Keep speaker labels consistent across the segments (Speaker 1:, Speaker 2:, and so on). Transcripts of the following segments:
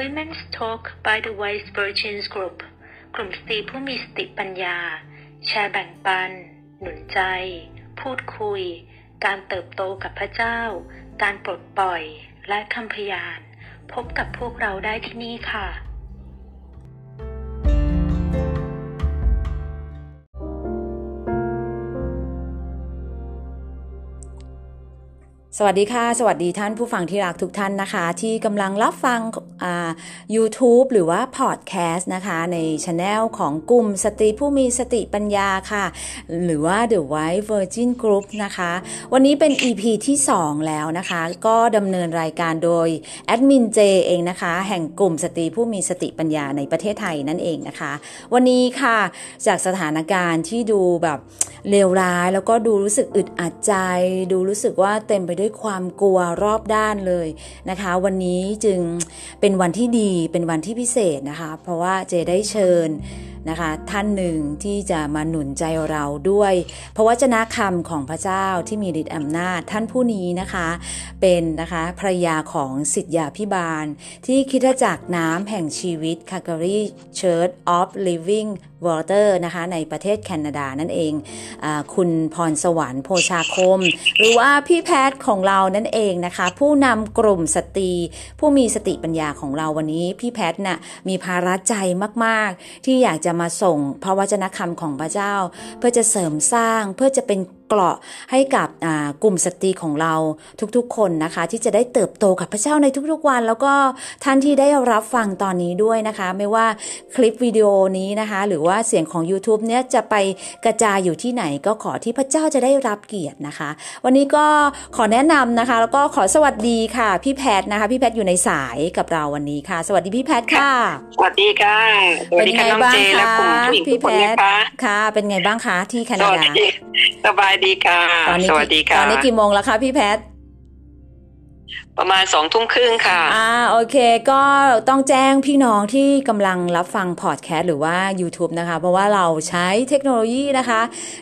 Speaker 1: Women's Talk by the Wise Virgins Group กลุ่มสตรีผู้มีสติปัญญา แชร์แบ่งปัน หนุนใจ พูดคุย การเติบโตกับพระเจ้า การปลดปล่อย และคำพยาน พบกับพวกเราได้ที่นี่ค่ะ
Speaker 2: สวัสดีค่ะ สวัสดีท่านผู้ฟังที่รักทุกท่านนะคะ ที่กำลังรับฟัง YouTube หรือว่าพอดแคสต์นะคะ ในช anel ของกลุ่มสตรีผู้มีสติปัญญาค่ะ หรือว่า The White Virgin Group นะคะ วันนี้เป็น EP ที่ 2 แล้วนะคะ ก็ดำเนินรายการโดยแอดมินเจเองนะคะ แห่งกลุ่มสตรีผู้มีสติปัญญาในประเทศไทยนั่นเองนะคะ วันนี้ค่ะ จากสถานการณ์ที่ดูแบบ เลวร้าย แล้วก็ดูรู้สึกอึดอัดใจ ดูรู้สึกว่าเต็มไปด้วยความกลัวรอบด้านเลยนะคะ วันนี้จึงเป็นวันที่ดีเป็นวันที่พิเศษนะคะ เพราะว่าเจได้เชิญ นะคะท่านหนึ่งที่จะมาหนุนใจเราด้วยพระวจนะคำของพระเจ้าที่มีฤทธิ์อำนาจท่านผู้นี้นะคะ เป็นนะคะภรยาของสิทธยาพิบาล ที่คิดจักน้ำแห่งชีวิต c a l g a r y Church of Living Water นะคะในประเทศแคนาดานั่นเองอคุณพรสวรรค์โพชาคม หรือว่าพี่แพทย์ของเรานั่นเองนะคะ ผู้นำกลุ่มสตรี ผู้มีสติปัญญาของเราวันนี้ พี่แพทย์น่ะมีภาระใจมาก ๆ ที่อยากจะมาส่งพระวจนะคำของพระเจ้า เพื่อจะเสริมสร้างเพื่อจะเป็นเกราะให้กับกลุ่มสตรีของเราทุกๆ คนนะคะ ที่จะได้เติบโตกับพระเจ้าในทุกๆวัน แล้วก็ท่านที่ได้รับฟังตอนนี้ด้วยนะคะ ไม่ว่าคลิปวิดีโอนี้นะคะ หรือว่าเสียงของ YouTube เนี้ยจะไปกระจายอยู่ที่ไหนก็ขอที่พระเจ้าจะได้รับเกียรตินะคะ วันนี้ก็ขอแนะนำนะคะ แล้วก็ขอสวัสดีค่ะ พี่แพทนะคะ พี่แพทอยู่ในสายกับเราวันนี้ค่ะ สวัสดีพี่แพทค่ะ
Speaker 3: สวัสดีค่ะ
Speaker 2: เป็นไงบ้างคะพี่แพทค่ะ เป็นไงบ้างคะที่แคนาดา
Speaker 3: สบายดีค่ะ
Speaker 2: ตอนนี้สวัสดีค่ะ ตอนนี้กี่โมงแล้วคะพี่แพท
Speaker 3: ประมาณสองทุ่มครึ่งค่ะ
Speaker 2: อ่าโอเค ก็ต้องแจ้งพี่น้องที่กำลังรับฟังพอดแคสต์หรือว่า YouTube นะคะ เพราะว่าเราใช้เทคโนโลยีนะคะ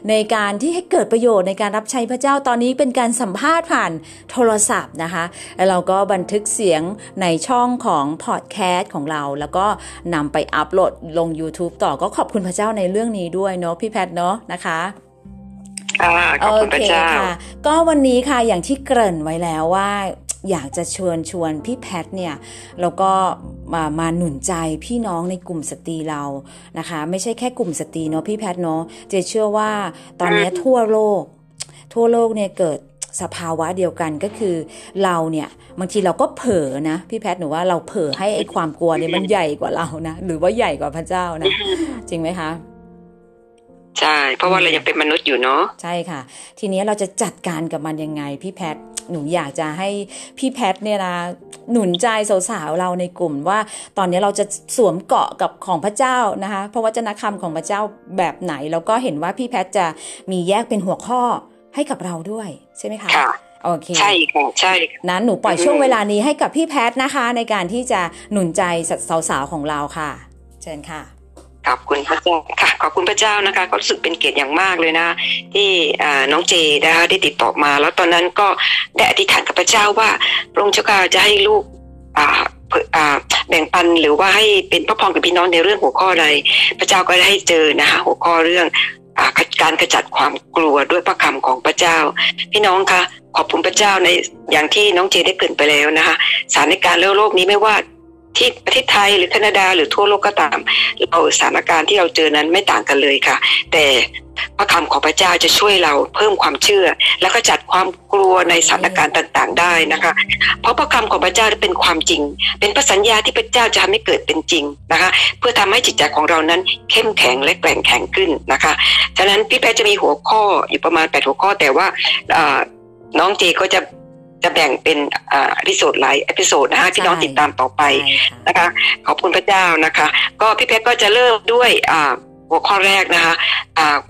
Speaker 2: ในการที่ให้เกิดประโยชน์ในการรับใช้พระเจ้าตอนนี้เป็นการสัมภาษณ์ผ่านโทรศัพท์นะคะแล้วเราก็บันทึกเสียงในช่องของพอดแคสต์ของเรา แล้วก็นำไปอัปโหลดลง YouTube ต่อก็ขอบคุณพระเจ้าในเรื่องนี้ด้วยเนาะพี่แพทเนาะนะคะ
Speaker 3: ขอบคุณพระเจ้า
Speaker 2: ก็วันนี้ค่ะอย่างที่เกริ่นไว้แล้วว่าอยากจะชวนชวนพี่แพทเนี่ยแล้วก็มามาหนุนใจพี่น้องในกลุ่มสตรีเรานะคะ ไม่ใช่แค่กลุ่มสตรีเนาะพี่แพทเนาะเจเชื่อว่าตอนนี้ทั่วโลก ทั่วโลกเนี่ยเกิดสภาวะเดียวกันก็คือเราเนี่ยบางทีเราก็เผลอนะพี่แพทหนูว่าเราเผลอให้ไอ้ความกลัวเนี่ยมันใหญ่กว่าเรานะหรือว่าใหญ่กว่าพระเจ้านะจริงไหมคะ
Speaker 3: ใช่ เพราะว่าเรายังเป็นมนุษย์อยู่เนาะ
Speaker 2: ใช่ค่ะ ทีนี้เราจะจัดการกับมันยังไงพี่แพทหนูอยากจะให้พี่แพทเนี่ยนะหนุนใจสาวๆเราในกลุ่มว่า ตอนนี้เราจะสวมเกาะกับของพระเจ้านะคะเพราะว่าจนะคำของพระเจ้าแบบไหน แล้วก็เห็นว่าพี่แพทจะมีแยกเป็นหัวข้อให้กับเราด้วยใช่ไหมคะ
Speaker 3: ค่ะโอเคใช่ค่ะใช่
Speaker 2: นั้นหนูปล่อยช่วงเวลานี้ให้กับพี่แพทนะคะ ในการที่จะหนุนใจสาวๆของเราค่ะ เชิญค่ะ
Speaker 3: ขอบคุณพระเจ้าค่ะขอบคุณพระเจ้านะคะ ก็รู้สึกเป็นเกียรติอย่างมากเลยนะ ที่น้องเจนะคะได้ติดต่อมา แล้วตอนนั้นก็ได้อธิษฐานกับพระเจ้าว่าพระองค์เจ้าจะให้ลูกแบ่งปันหรือว่าให้เป็นพระพรกับพี่น้องในเรื่องหัวข้อใดพระเจ้าก็ได้ให้เจอนะคะหัวข้อเรื่องการขจัดความกลัวด้วยพระคำของพระเจ้า พี่น้องคะขอบคุณพระเจ้าในอย่างที่น้องเจได้เกินไปแล้วนะคะสถานการณ์โลกนี้ไม่ว่า ที่ประเทศไทยหรือแคนาดาหรือทั่วโลกก็ตาม เราสถานการณ์ที่เราเจอนั้นไม่ต่างกันเลยค่ะ แต่พระคำของพระเจ้าจะช่วยเราเพิ่มความเชื่อ แล้วก็จัดความกลัวในสถานการณ์ต่าง ๆ ได้นะคะ เพราะพระคำของพระเจ้าเป็นความจริง เป็นพระสัญญาที่พระเจ้าจะทำให้เกิดเป็นจริงนะคะ เพื่อทำให้จิตใจของเรานั้นเข้มแข็งและแกร่งแข็งขึ้นนะคะฉะนั้นพี่แพทจะมีหัวข้ออยู่ประมาณแปดหัวข้อแต่ว่าน้องเจก็จะ จะแบ่งเป็น episode หลาย episode นะคะที่น้องติดตามต่อไปนะคะ ขอบคุณพระเจ้านะคะ ก็พี่แพทก็จะเริ่มด้วยหัวข้อแรกนะคะ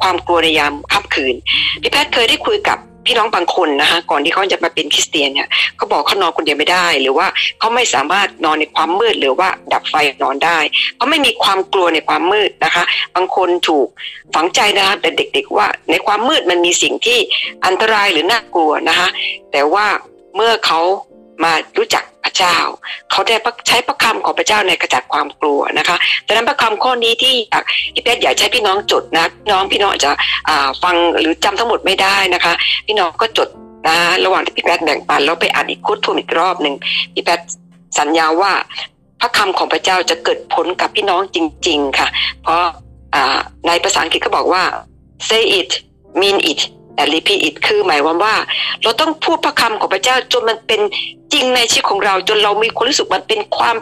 Speaker 3: ความกลัวในยามค่ำคืนพี่แพทย์เคยได้คุยกับพี่น้องบางคนนะคะก่อนที่เขาจะมาเป็นคริสเตียนเนี่ยเขาบอกเขานอนคนเดียวไม่ได้ หรือว่าเขาไม่สามารถนอนในความมืดหรือว่าดับไฟนอนได้เขาไม่มีความกลัวในความมืดนะคะ บางคนถูกฝังใจนะคะแต่เด็ก ๆ ว่าในความมืดมันมีสิ่งที่อันตรายหรือน่ากลัวนะคะ แต่ว่า เมื่อเขามารู้จักพระเจ้า เขาได้ใช้พระคำของพระเจ้าในกระจัดความกลัวนะคะดังนั้นพระคำข้อนี้ที่พี่เพชรอยากใช้พี่น้องจดนะน้องพี่น้องจะฟังหรือจำทั้งหมดไม่ได้นะคะ พี่น้องก็จดนะระหว่างที่พี่แพทแบ่งปันแล้วไปอ่านอีกคุดทวนอีกรอบหนึ่งพี่แพทสัญญาว่าพระคำของพระเจ้าจะเกิดผลกับพี่น้องจริง ๆ ค่ะ เพราะในภาษาอังกฤษก็บอกว่า say it mean it แต่รีพีอิตคือหมายความว่า เราต้องพูดพระคำของพระเจ้าจนมันเป็นจริงในชีวิตของเรา จนเรามีความรู้สึกมันเป็นความ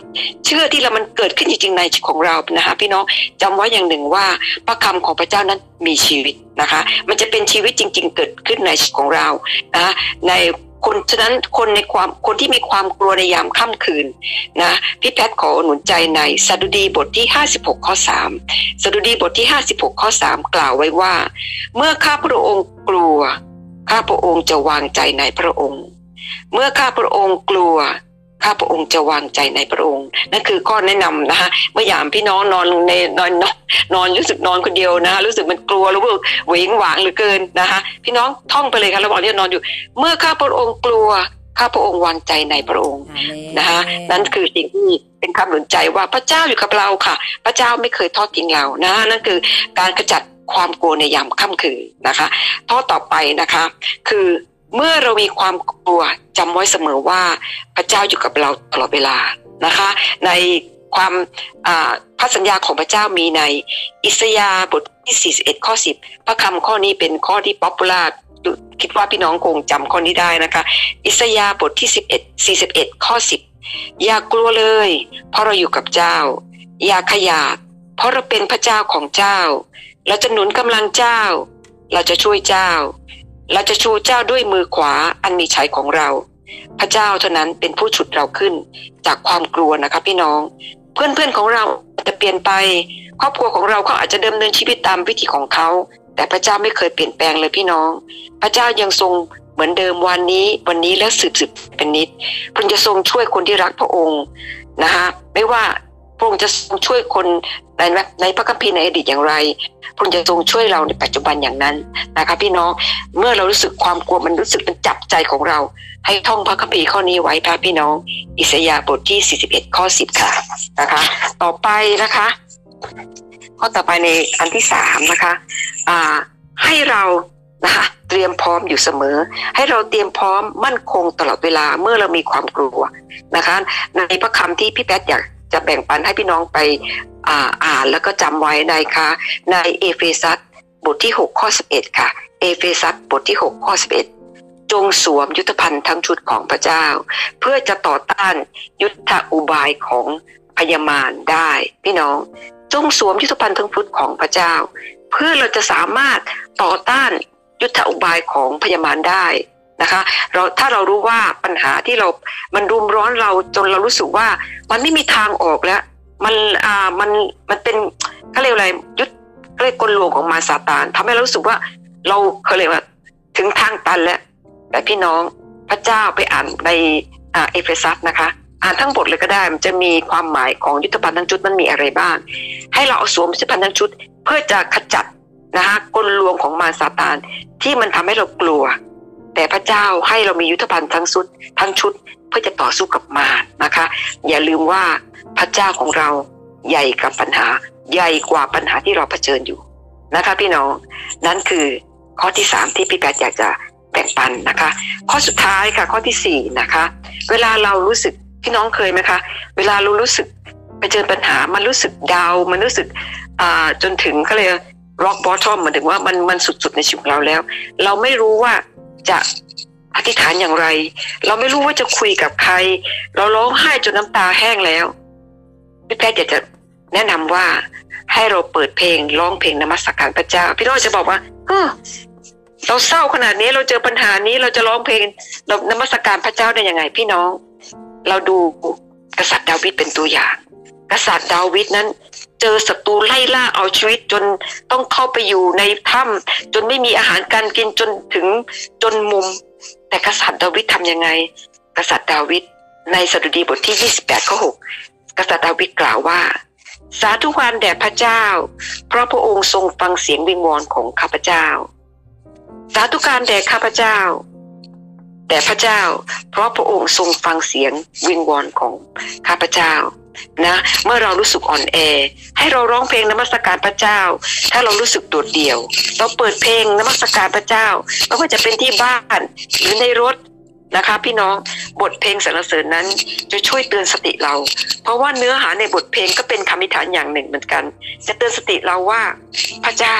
Speaker 3: เชื่อที่เรามันเกิดขึ้นจริงในชีวิตของเรานะคะพี่น้องจำไว้อย่างหนึ่งว่าพระคำของพระเจ้านั้นมีชีวิตนะคะ มันจะเป็นชีวิตจริง ๆ เกิดขึ้นในชีวิตของเรานะใน คนฉะนั้นคนในความคนที่มีความกลัวในยามค่ำคืนนะพี่แพทย์ขอหนุนใจในสดุดีบทที่ 56 ข้อ 3สดุดีบทที่ 56 ข้อ 3 กล่าวไว้ว่า เมื่อข้าพระองค์กลัว ข้าพระองค์จะวางใจในพระองค์ เมื่อข้าพระองค์กลัว ข้าพระองค์จะวางใจในพระองค์นั่นคือข้อแนะนำนะคะเมื่อยามพี่น้องนอนในนอนนอนรู้สึกนอนคนเดียวนะคะรู้สึกมันกลัวหรือว่าเหวงหวางเหลือเกินนะคะพี่น้องท่องไปเลยค่ะระหว่างที่นอนอยู่ เมื่อข้าพระองค์กลัวข้าพระองค์วางใจในพระองค์นะคะนั่นคือสิ่งที่เป็นคำหนุนใจว่าพระเจ้าอยู่กับเราค่ะ พระเจ้าไม่เคยทอดทิ้งเรานะนั่นคือการขจัดความกลัวในยามค่ำคืนนะคะข้อต่อไปนะคะ คือ เมื่อเรามีความกลัวจำไว้เสมอว่าพระเจ้าอยู่กับเราตลอดเวลานะคะ ในความพระสัญญาของพระเจ้ามีในอิสยาบทที่ 41 ข้อ 10 พระคำข้อนี้เป็นข้อที่ popular คิดว่าพี่น้องคงจำข้อนี้ได้นะคะ อิสยาบทที่ 11 41 ข้อ 10 อย่ากลัวเลย เพราะเราอยู่กับเจ้า อย่าขยาดเพราะเราเป็นพระเจ้าของเจ้า เราจะหนุนกำลังเจ้า เราจะช่วยเจ้า เราจะชูเจ้าด้วยมือขวาอันมีชัยของเรา พระเจ้าเท่านั้นเป็นผู้ฉุดเราขึ้นจากความกลัวนะคะพี่น้อง เพื่อนๆของเราจะเปลี่ยนไป ครอบครัวของเราเขาอาจจะเดิมเนินชีวิตตามวิถีของเขา แต่พระเจ้าไม่เคยเปลี่ยนแปลงเลยพี่น้อง พระเจ้ายังทรงเหมือนเดิมวันนี้ วันนี้และสืบสืบเป็นนิดพระองค์จะทรงช่วยคนที่รักพระองค์นะคะไม่ว่าพระองค์จะทรงช่วยคน ในในพระคัมภีร์ในอดีตอย่างไรพระองค์จะทรงช่วยเราในปัจจุบันอย่างนั้นนะคะพี่น้องเมื่อเรารู้สึกความกลัวมันรู้สึกมันจับใจของเรา ให้ท่องพระคัมภีร์ข้อนี้ไว้พระพี่น้อง อิสยาห์บทที่ 41 ข้อ 10 ค่ะนะคะ ต่อไปนะคะ ข้อต่อไปในอันที่สามนะคะอ่าให้เรานะคะเตรียมพร้อมอยู่เสมอ ให้เราเตรียมพร้อมมั่นคงตลอดเวลาเมื่อเรามีความกลัวนะคะ ในพระคำที่พี่แป๊ดอยาก จะแบ่งปันให้พี่น้องไปอ่าอานแล้วก็จำไว้ในคะในเอเฟซัสบทที่ 6 ข้อ 11 ค่ะ เอเฟซัสบทที่ 6 ข้อ 11 จงสวมยุทธภัณฑ์ทั้งชุดของพระเจ้า เพื่อจะต่อต้านยุทธอุบายของพยามารได้ พี่น้อง จงสวมยุทธภัณฑ์ทั้งชุดของพระเจ้า เพื่อเราจะสามารถต่อต้านยุทธอุบายของพยามารได้ นะคะเราถ้าเรารู้ว่าปัญหาที่เรา มันรุมร้อนเราจนเรารู้สึกว่า มันไม่มีทางออกแล้ว มันอ่ามันมันเป็นเขาเรียกอะไรยุทธเรียกกลลวงของมาซาตานทำให้เรารู้สึกว่าเราเขาเรียกว่าถึงทางตันแล้ว แต่พี่น้องพระเจ้าไปอ่านในอ่าเอเฟซัสนะคะ อ่านทั้งบทเลยก็ได้มันจะมีความหมายของยุทธภัณฑ์ทั้งชุดมันมีอะไรบ้าง ให้เราเอาสวมยุทธภัณฑ์ทั้งชุด เพื่อจะขจัดนะคะกลลวงของมารซาตานที่มันทำให้เรากลัว แต่พระเจ้าให้เรามียุทธภัณฑ์ทั้งชุดทั้งชุดเพื่อจะต่อสู้กับมารนะคะ อย่าลืมว่าพระเจ้าของเราใหญ่กับปัญหา ใหญ่กว่าปัญหาที่เราเผชิญอยู่นะคะ พี่น้องนั่นคือข้อที่สามที่พี่แปดอยากจะแบ่งปันนะคะ ข้อสุดท้ายค่ะข้อที่สี่นะคะ เวลาเรารู้สึกพี่น้องเคยไหมคะ เวลาเรารู้สึกไปเจอปัญหา มันรู้สึกดาวมันรู้สึกอ่าจนถึงเขาเลย rock bottom หมายถึงว่ามันมันสุดๆในชีวิตของเราแล้ว เราไม่รู้ว่า จะอธิษฐานอย่างไร เราไม่รู้ว่าจะคุยกับใคร เราร้องไห้จนน้ำตาแห้งแล้วพี่แพทย์อยากจะแนะนำว่าให้เราเปิดเพลงร้องเพลงนมัสการพระเจ้า พี่น้องจะบอกว่าเออเราเศร้าขนาดนี้เราเจอปัญหานี้เราจะร้องเพลงเรานมัสการพระเจ้าได้ยังไง พี่น้อง เราดูกษัตริย์ดาวิดเป็นตัวอย่าง กษัตริย์ดาวิดนั้น เจอศัตรูไล่ล่าเอาชีวิตจนต้องเข้าไปอยู่ในถ้ำจนไม่มีอาหารการกินจนถึงจนมุม แต่กษัตริย์ดาวิดทำยังไง กษัตริย์ดาวิดในสดุดีบทที่ 28ข้อ6กษัตริย์ดาวิดกล่าวว่า สาธุวันแด่พระเจ้า เพราะพระองค์ทรงฟังเสียงวิงวอนของข้าพเจ้า สาธุการแด่ข้าพเจ้าแต่พระเจ้า เพราะพระองค์ทรงฟังเสียงวิงวอนของข้าพเจ้า นะเมื่อเรารู้สึกอ่อนแอ ให้เราร้องเพลงนมัสการพระเจ้า ถ้าเรารู้สึกโดดเดี่ยว เราเปิดเพลงนมัสการพระเจ้าไม่ว่าจะเป็นที่บ้านหรือในรถนะคะพี่น้องบทเพลงสรรเสริญนั้นจะช่วยเตือนสติเรา เพราะว่าเนื้อหาในบทเพลงก็เป็นคำอธิษฐานอย่างหนึ่งเหมือนกัน จะเตือนสติเราว่าพระเจ้า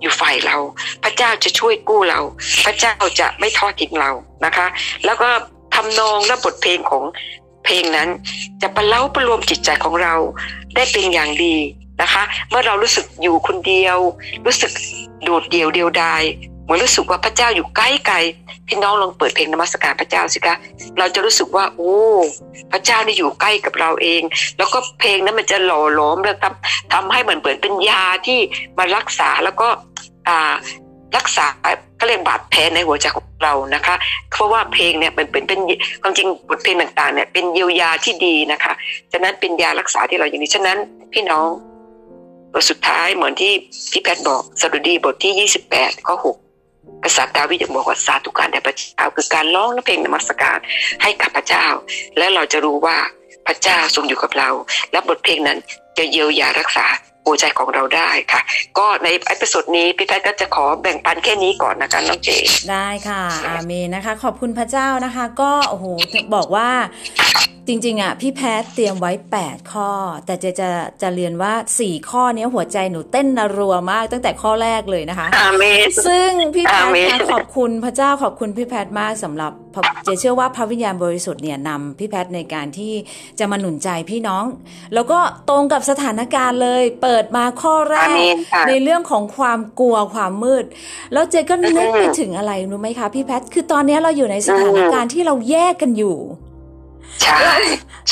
Speaker 3: อยู่ฝ่ายเรา พระเจ้าจะช่วยกู้เรา พระเจ้าจะไม่ทอดทิ้งเรานะคะ แล้วก็ทำนองและบทเพลงของ เพลงนั้น จะประเล้าประโลมจิตใจของเราได้เป็นอย่างดีนะคะ เมื่อเรารู้สึกอยู่คนเดียว รู้สึกโดดเดี่ยวเดียวดายเหมือนรู้สึกว่าพระเจ้าอยู่ใกล้ไกลพี่น้องลองเปิดเพลงนมัสการพระเจ้าสิคะเราจะรู้สึกว่า โอ้พระเจ้านี่อยู่ใกล้กับเราเอง แล้วก็เพลงนั้นมันจะหล่อหลอมแล้วทำทำให้เหมือนเปิดเป็นยาที่มารักษาแล้วก็อ่า รักษาก็เรียกบาดแผลในหัวใจของเรานะคะ เพราะว่าเพลงเนี่ยมันเป็นเป็นความจริงบทเพลงต่างๆเนี่ยเป็นเยียวยาที่ดีนะคะฉะนั้นเป็นยารักษาที่เราอย่างนี้ฉะนั้นพี่น้องบทสุดท้ายเหมือนที่พี่แพทย์บอกสดุดีบทที่ 28 ข้อ 6 กษัตริย์ดาวิดบอกว่าสาธุการแด่พระเจ้าคือการร้องและเพลงนมัสการให้กับพระเจ้า และเราจะรู้ว่า พระเจ้าทรงอยู่กับเรา และบทเพลงนั้นจะเยียวยารักษาหัวใจของเราได้ค่ะ ก็ใน episode นี้พี่แพทย์ก็จะขอแบ่งปันแค่นี้ก่อนนะคะน้องเจ
Speaker 2: ได้ค่ะอาเมนนะคะ ขอบคุณพระเจ้านะคะ ก็โอ้โหบอกว่า จริงๆอะพี่แพทเตรียมไว้ 8 ข้อ แต่เจจะจะเรียนว่า 4 ข้อนี้หัวใจหนูเต้นระรัวมากตั้งแต่ข้อแรกเลยนะคะ
Speaker 3: อาเมน
Speaker 2: ซึ่งพี่แพท
Speaker 3: อาเมน
Speaker 2: คะขอบคุณพระเจ้าขอบคุณพี่แพทมากสำหรับเจเชื่อว่าพระวิญญาณบริสุทธิ์เนี่ยนำพี่แพทในการที่จะมาหนุนใจพี่น้อง แล้วก็ตรงกับสถานการณ์เลย เปิดมาข้อแร
Speaker 3: อากเมนค่ะ
Speaker 2: ในเรื่องของความกลัวความมืด แล้วเจก็นึกไป
Speaker 3: อืม
Speaker 2: ถึงอะไรรู้ไหมคะพี่แพทคือตอนนี้เราอยู่ในสถานการณ์ที่เราแยกกันอยู่
Speaker 3: ใช่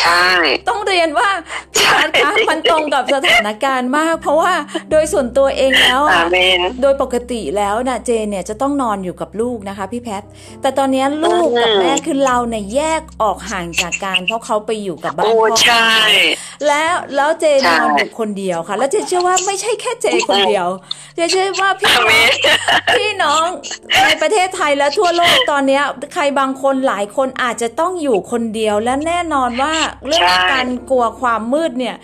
Speaker 3: ใช่
Speaker 2: ต้องเรียนว่าพี่แพทคะ
Speaker 3: ใช่
Speaker 2: มันตรงกับสถานการณ์มาก เพราะว่าโดยส่วนตัวเองแล้ว
Speaker 3: อา
Speaker 2: อะ
Speaker 3: เมน
Speaker 2: โดยปกติแล้วนะเจนเนี่ยจะต้องนอนอยู่กับลูกนะคะ พี่แพท แต่ตอนนี้ลูกกับ
Speaker 3: อืม
Speaker 2: แม่คือเราเนี่ยแยกออกห่างจากกันเพราะเขาไปอยู่กับบ้าน
Speaker 3: โอ้
Speaker 2: พ่อ
Speaker 3: ใช่
Speaker 2: แล้วแล้วเจ
Speaker 3: ใช่
Speaker 2: นอนอยู่คนเดียวค่ะ แล้วเจเชื่อว่าไม่ใช่แค่เจคนเดียวเจเชื่อว่าพี่
Speaker 3: อา
Speaker 2: น้
Speaker 3: เม
Speaker 2: อง
Speaker 3: น
Speaker 2: พี่น้องในประเทศไทยและทั่วโลกตอนเนี้ยใครบางคนหลายคนอาจจะต้องอยู่คนเดียวและแน่นอนว่าเรื่อง
Speaker 3: ใช่
Speaker 2: การกลัวความมืดเนี่ย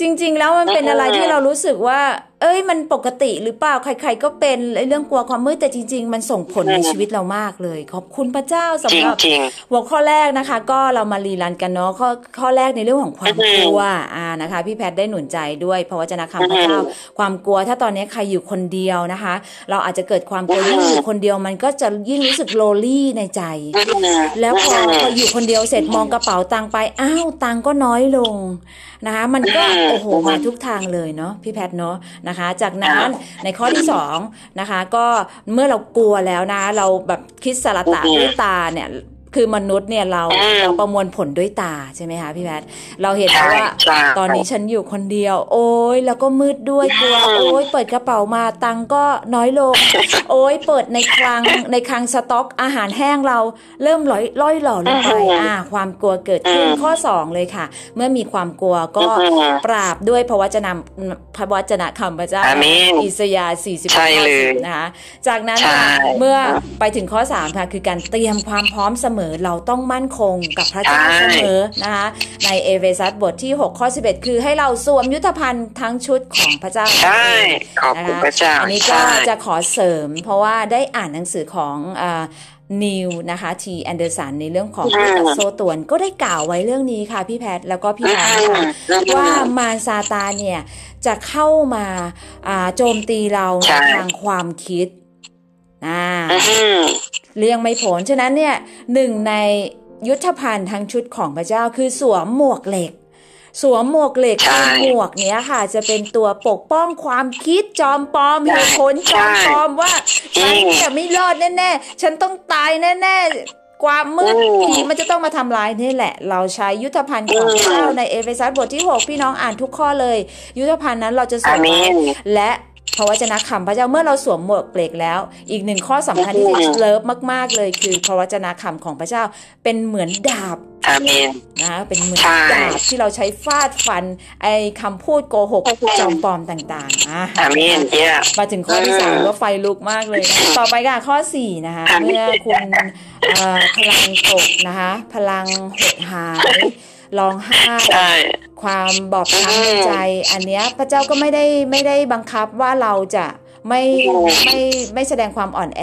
Speaker 2: จริง ๆ แล้วมันเป็นอะไร
Speaker 3: อืม
Speaker 2: ที่เรารู้สึกว่า เอ้ยมันปกติหรือเปล่าใคร ๆ ก็เป็นไอ้เรื่องกลัวความมืดแต่จริง ๆ มันส่งผลในชีวิตเรามากเลย ขอบคุณพระเจ้า
Speaker 3: จ
Speaker 2: สำ
Speaker 3: ริ
Speaker 2: ห
Speaker 3: ง
Speaker 2: รับ
Speaker 3: จริง
Speaker 2: หัวข้อแรกนะคะ ก็เรามารีรันกันเนาะข้อข้อแรกในเรื่องของความ
Speaker 3: อือฮึ
Speaker 2: กลัวอ่านะคะ พี่แพทย์ได้หนุนใจด้วยเพราะว่าจะนะคำพระเจ้า
Speaker 3: อือฮึ
Speaker 2: ความกลัวถ้าตอนนี้ใครอยู่คนเดียวนะคะ เราอาจจะเกิดความกลัว
Speaker 3: อือฮึ
Speaker 2: ยิ่งอยู่คนเดียวมันก็จะยิ่งรู้สึกโลลี่ในใจ แล้วพอพออยู่คนเดียวเสร็จมองกระเป๋าตังค์ไปอ้าวตังค์ก็น้อยลงนะคะ มันก็
Speaker 3: อืม
Speaker 2: โอ้โหมาทุกทางเลยเนาะพี่แพทย์เนาะนะคะ จากนั้นในข้อที่สองนะคะก็เมื่อเรากลัวแล้วนะ เราแบบคิดสารตะ
Speaker 3: อืม
Speaker 2: ด้วยตาเนี่ย คือมนุษย์เนี่ยเรา
Speaker 3: อืม
Speaker 2: เราประมวลผลด้วยตาใช่ไหมคะพี่แพทย์เราเห็นแล้ว
Speaker 3: ใช่
Speaker 2: ว่า
Speaker 3: ใช่
Speaker 2: ตอนนี้ฉันอยู่คนเดียว โอ้ยแล้วก็มืดด้วยกลัว
Speaker 3: อืม
Speaker 2: โอ้ยเปิดกระเป๋ามาตังค์ก็น้อยลง โอ้ยเปิดในคลังในคลังสต็อกอาหารแห้งเราเริ่มล่อยล่อยหล่อลงไป
Speaker 3: อืม
Speaker 2: อ่า ความกลัวเกิดขึ้น
Speaker 3: อืม
Speaker 2: ข้อสองเลยค่ะ เมื่อมีความกลัวก็
Speaker 3: อืม
Speaker 2: ปราบด้วยพระวจนะพระวจนะคำพระเจ้า
Speaker 3: อาเมน
Speaker 2: อิสยาห์40
Speaker 3: ใช่เลยใช่
Speaker 2: ค่ะเมื่อไปถึงข้อ3ค่ะคือการเตรียมความพร้อมเสมอเราต้องมั่นคงกับพระเจ้า
Speaker 3: ใช่
Speaker 2: เสมอนะคะในเอเฟซัสบทที่ 6 ข้อ 11 คือให้เราสวมยุทธภัณฑ์ทั้งชุดของพระเจ้า
Speaker 3: ใช่ขอบคุณพระเจ้า
Speaker 2: อันนี้ก็
Speaker 3: ใช่
Speaker 2: จะขอเสริม เพราะว่าได้อ่านหนังสือของนีลนะคะทีแอนเดอร์สันในเรื่องของผู้ตัดโซ่ตรวนก็ได้กล่าวไว้เรื่องนี้ค่ะพี่แพทย์แล้วก็พี่น้องค่ะว่ามารซาตานเนี่ยจะเข้ามาอ่าโจมตีเรา
Speaker 3: ใช่
Speaker 2: ในทางความคิด อ่า
Speaker 3: อือหือ
Speaker 2: เลี่ยงไม่ผลฉะนั้นเนี่ยหนึ่งในยุทธภัณฑ์ทั้งชุดของพระเจ้าคือสวมหมวกเหล็ก สวมหมวกเหล็ก
Speaker 3: ใช่
Speaker 2: คือหมวกเนี้ยค่ะ จะเป็นตัวปกป้องความคิดจอมปลอม
Speaker 3: ใช่
Speaker 2: เหตุผลจอมปลอมว่า
Speaker 3: จริ
Speaker 2: ฉัน
Speaker 3: ง
Speaker 2: เนี่ยไม่รอดแน่ๆฉันต้องตายแน่ๆความมืด
Speaker 3: อืม
Speaker 2: ผีมันจะต้องมาทำลายนี่แหละ เราใช้ยุทธภัณฑ์ของพระเจ้าในเอเฟซัสบทที่ 6 พี่น้องอ่านทุกข้อเลย ยุทธภัณฑ์นั้นเราจะสว
Speaker 3: อามเม
Speaker 2: ไว้
Speaker 3: น
Speaker 2: และ พระวจนะคำพระเจ้าเมื่อเราสวมหมวกเปลกแล้ว อีกหนึ่งข้อสำคัญที่เลิฟมาก ๆเลย คือพระวจนะคำของพระเจ้าเป็นเหมือนดาบ
Speaker 3: อาเมน
Speaker 2: นะเป็นเหมือน
Speaker 3: ใช่
Speaker 2: ดาบที่เราใช้ฟาดฟัน ไอ้คำพูดโกหกจอมปลอมต่างๆอะ
Speaker 3: อาเมนเย่
Speaker 2: มาถึงข้อที่สาม
Speaker 3: อืม
Speaker 2: ก็ไฟลุกมากเลยนะต่อไปค่ะข้อสี่นะคะ
Speaker 3: อาเมน
Speaker 2: เมื่อคุณเอ่อพลังตกนะคะ พลังหดหาย ร้องไห้
Speaker 3: ใช่
Speaker 2: ความบอบช้ำใน
Speaker 3: อืม
Speaker 2: ใจ อันเนี้ยพระเจ้าก็ไม่ได้ไม่ได้บังคับว่าเราจะไม่
Speaker 3: อืม
Speaker 2: ไม่ไม่แสดงความอ่อนแอ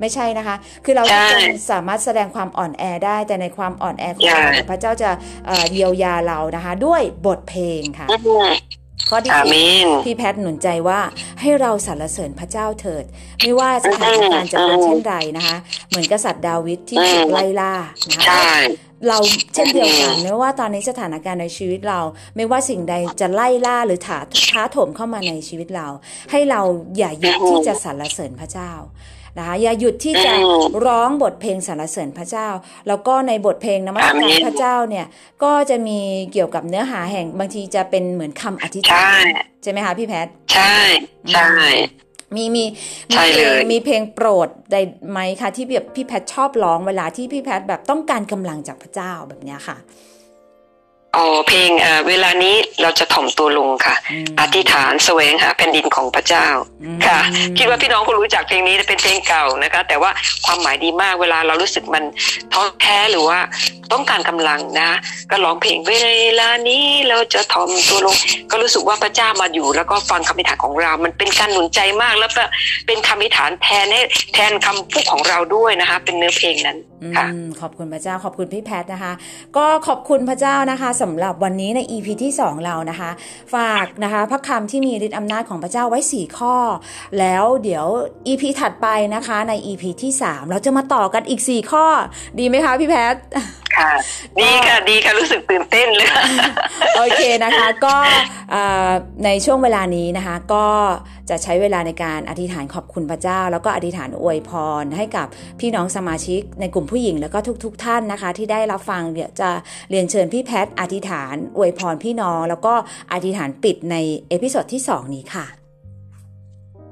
Speaker 2: ไม่ใช่นะคะ คือเรา
Speaker 3: ใช่
Speaker 2: ทุกคนสามารถแสดงความอ่อนแอได้ แต่ในความอ่อนแอของ
Speaker 3: ใช่
Speaker 2: เราเนี่ยพระเจ้าจะเอ่อเยียวยาเรานะคะ ด้วยบทเพลงค่ะ
Speaker 3: อืม
Speaker 2: ข้อที่
Speaker 3: อาเม
Speaker 2: สี่
Speaker 3: น
Speaker 2: พี่แพทย์หนุนใจว่าให้เราสรรเสริญพระเจ้าเถิด ไม่ว่าสถานการณ์จะเป็นเช่นใดนะคะ เหมือนกษัตริย์ดาวิดที่ถูกไล่ล่านะคะ
Speaker 3: ใช่
Speaker 2: เราเช่นเดียวกัน
Speaker 3: อืม
Speaker 2: ไม่ว่าตอนนี้สถานการณ์ในชีวิตเรา ไม่ว่าสิ่งใดจะไล่ล่าหรือถาท้าโถมเข้ามาในชีวิตเรา ให้เราอย่าหยุดที่จะสรรเสริญพระเจ้านะคะอย่าหยุดที่จะ
Speaker 3: อืม
Speaker 2: ร้องบทเพลงสรรเสริญพระเจ้า แล้วก็ในบทเพลงนมัส
Speaker 3: อาเม
Speaker 2: การ
Speaker 3: น
Speaker 2: พระเจ้าเนี่ยก็จะมีเกี่ยวกับเนื้อหาแห่งบางทีจะเป็นเหมือนคำอธิษ
Speaker 3: ใช่
Speaker 2: ฐานใช่ไหมคะพี่แพทย์
Speaker 3: ใช่ใช่
Speaker 2: มีมีมี
Speaker 3: ใช่
Speaker 2: เพ
Speaker 3: เล
Speaker 2: ลง
Speaker 3: ย
Speaker 2: มีเพลงโปรดใดไหมคะที่แบบพี่แพทชอบร้องเวลาที่พี่แพทแบบต้องการกำลังจากพระเจ้าแบบเนี้ยค่ะ
Speaker 3: อ๋อเพลงอ่าเวลานี้เราจะถ่อมตัวลงค่ะ
Speaker 2: อืม
Speaker 3: อธิษฐานแสวงหาแผ่นดินของพระเจ้า
Speaker 2: อืม
Speaker 3: ค่ะ คิดว่าพี่น้องคงรู้จักเพลงนี้เป็นเพลงเก่านะคะ แต่ว่าความหมายดีมากเวลาเรารู้สึกมันท้อแท้หรือว่าต้องการกำลังนะ ก็ร้องเพลงเวลานี้เราจะถ่อมตัวลง ก็รู้สึกว่าพระเจ้ามาอยู่ แล้วก็ฟังคำอธิษฐานของเรา มันเป็นการหนุนใจมากแล้วก็เป็นคำอธิษฐานแทนให้แทนคำพูดของเราด้วยนะคะ เป็นเนื้อเพลงนั้น
Speaker 2: อื
Speaker 3: ค่ะ
Speaker 2: มขอบคุณพระเจ้าขอบคุณพี่แพทนะคะ ก็ขอบคุณพระเจ้านะคะสำหรับวันนี้ใน EP ที่ 2 เรานะคะ ฝากนะคะพระคำที่มีฤทธิ์อำนาจของพระเจ้าไว้ 4 ข้อ แล้วเดี๋ยว EP ถัดไปนะคะใน EP ที่ 3 เราจะมาต่อกันอีก 4 ข้อ ดีไหมคะพี่แพท
Speaker 3: ค่ะ ดีค่ะดีค่ะรู้สึกตื่นเต้นเลย
Speaker 2: โอเคนะคะก็อ่าในช่วงเวลานี้นะคะ ก็จะใช้เวลาในการอธิษฐานขอบคุณพระเจ้า แล้วก็อธิษฐานอวยพรให้กับพี่น้องสมาชิกในกลุ่มผู้หญิงแล้วก็ทุก ๆ ท่านนะคะ ที่ได้รับฟังเดี๋ยวจะเรียนเชิญพี่แพทย์อธิษฐานอวยพรพี่น้อง แล้วก็อธิษฐานปิดใน episode ที่ 2 นี้ค่ะ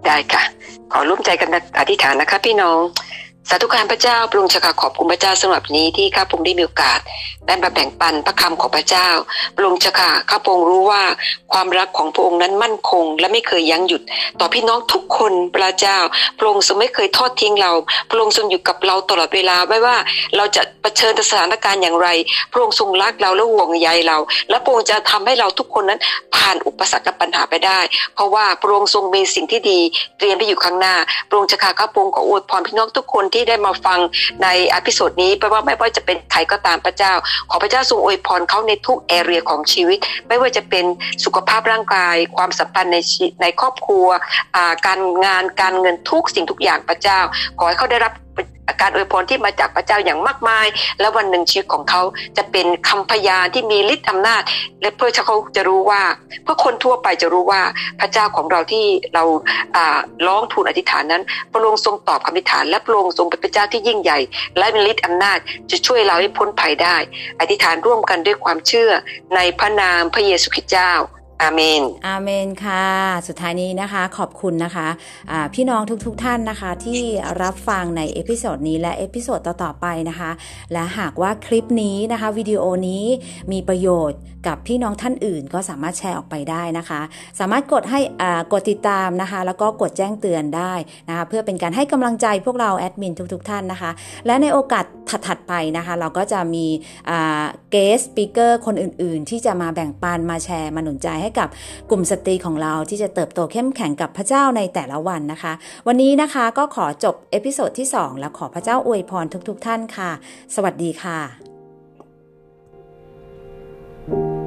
Speaker 3: ได้ค่ะ ขอร่วมใจกันอธิษฐานนะคะ พี่น้อง สาธุการพระเจ้าปรุงชะกาขอบคุณพระเจ้าสำหรับนี้ที่ข้าพงได้มีโอกาสได้มาแบ่งปันพระคำของพระเจ้าปรุงชะกาข้าพงรู้ว่าความรักของพระองค์นั้นมั่นคง และไม่เคยยั้งหยุด ต่อพี่น้องทุกคนพระเจ้าพระองค์ทรงไม่เคยทอดทิ้งเราพระองค์ทรงอยู่กับเราตลอดเวลาไม่ว่าเราจะเผชิญสถานการณ์อย่างไร พระองค์ทรงรักเราและห่วงใยเรา และพระองค์จะทำให้เราทุกคนนั้นผ่านอุปสรรคและปัญหาไปได้ เพราะว่าพระองค์ทรงมีสิ่งที่ดี เตรียมไปอยู่ข้างหน้าพระองค์จะขาข้าพงขออวยพรพี่น้องทุกคนที่ได้มาฟังในอพิสูจนี้ไม่ว่าไม่ว่าจะเป็นใครก็ตามพระเจ้า ขอพระเจ้าทรงอวยพรเขาในทุกแอเรียของชีวิต ไม่ว่าจะเป็นสุขภาพร่างกาย ความสัมพันธ์ในในครอบครัวการงานการเงินทุกสิ่งทุกอย่างพระเจ้า ขอให้เขาได้รับ การอวยพรที่มาจากพระเจ้าอย่างมากมาย และวันหนึ่งชีวิตของเขาจะเป็นคำพยานที่มีฤทธิ์อำนาจ และเพื่อเขาจะรู้ว่าเพื่อคนทั่วไปจะรู้ว่าพระเจ้าของเราที่เราอ่าร้องทูลอธิษฐานนั้น พระองค์ทรงตอบคำอธิษฐาน และพระองค์ทรงเป็นพระเจ้าที่ยิ่งใหญ่ และมีฤทธิ์อำนาจจะช่วยเราให้พ้นภัยได้ อธิษฐานร่วมกันด้วยความเชื่อในพระนามพระเยซูคริสต์เจ้า อาเมน
Speaker 2: อาเมนค่ะ สุดท้ายนี้นะคะ ขอบคุณนะคะะพี่น้องทุกๆทท่านนะคะ ที่รับฟังใน episode นี้และ episode ต่อๆไปนะคะ และหากว่าคลิปนี้นะคะวิดีโอนี้มีประโยชน์กับพี่น้องท่านอื่น ก็สามารถแชร์ออกไปได้นะคะ สามารถกดให้กดติดตามนะคะ แล้วก็กดแจ้งเตือนได้นะคะเพื่อเป็นการให้กำลังใจพวกเราแอดมินทุกๆท่านนะคะ และในโอกาสถัดๆไปนะคะ เราก็จะมี guest speaker คนอื่น ๆ ที่จะมาแบ่งปันมาแชร์มาหนุนใจให้กับกลุ่มสตรีของเราที่จะเติบโตเข้มแข็งกับพระเจ้าในแต่ละวันนะคะ วันนี้นะคะก็ขอจบ episode ที่ 2 และขอพระเจ้าอวยพรทุกๆท่านค่ะ สวัสดีค่ะ thank you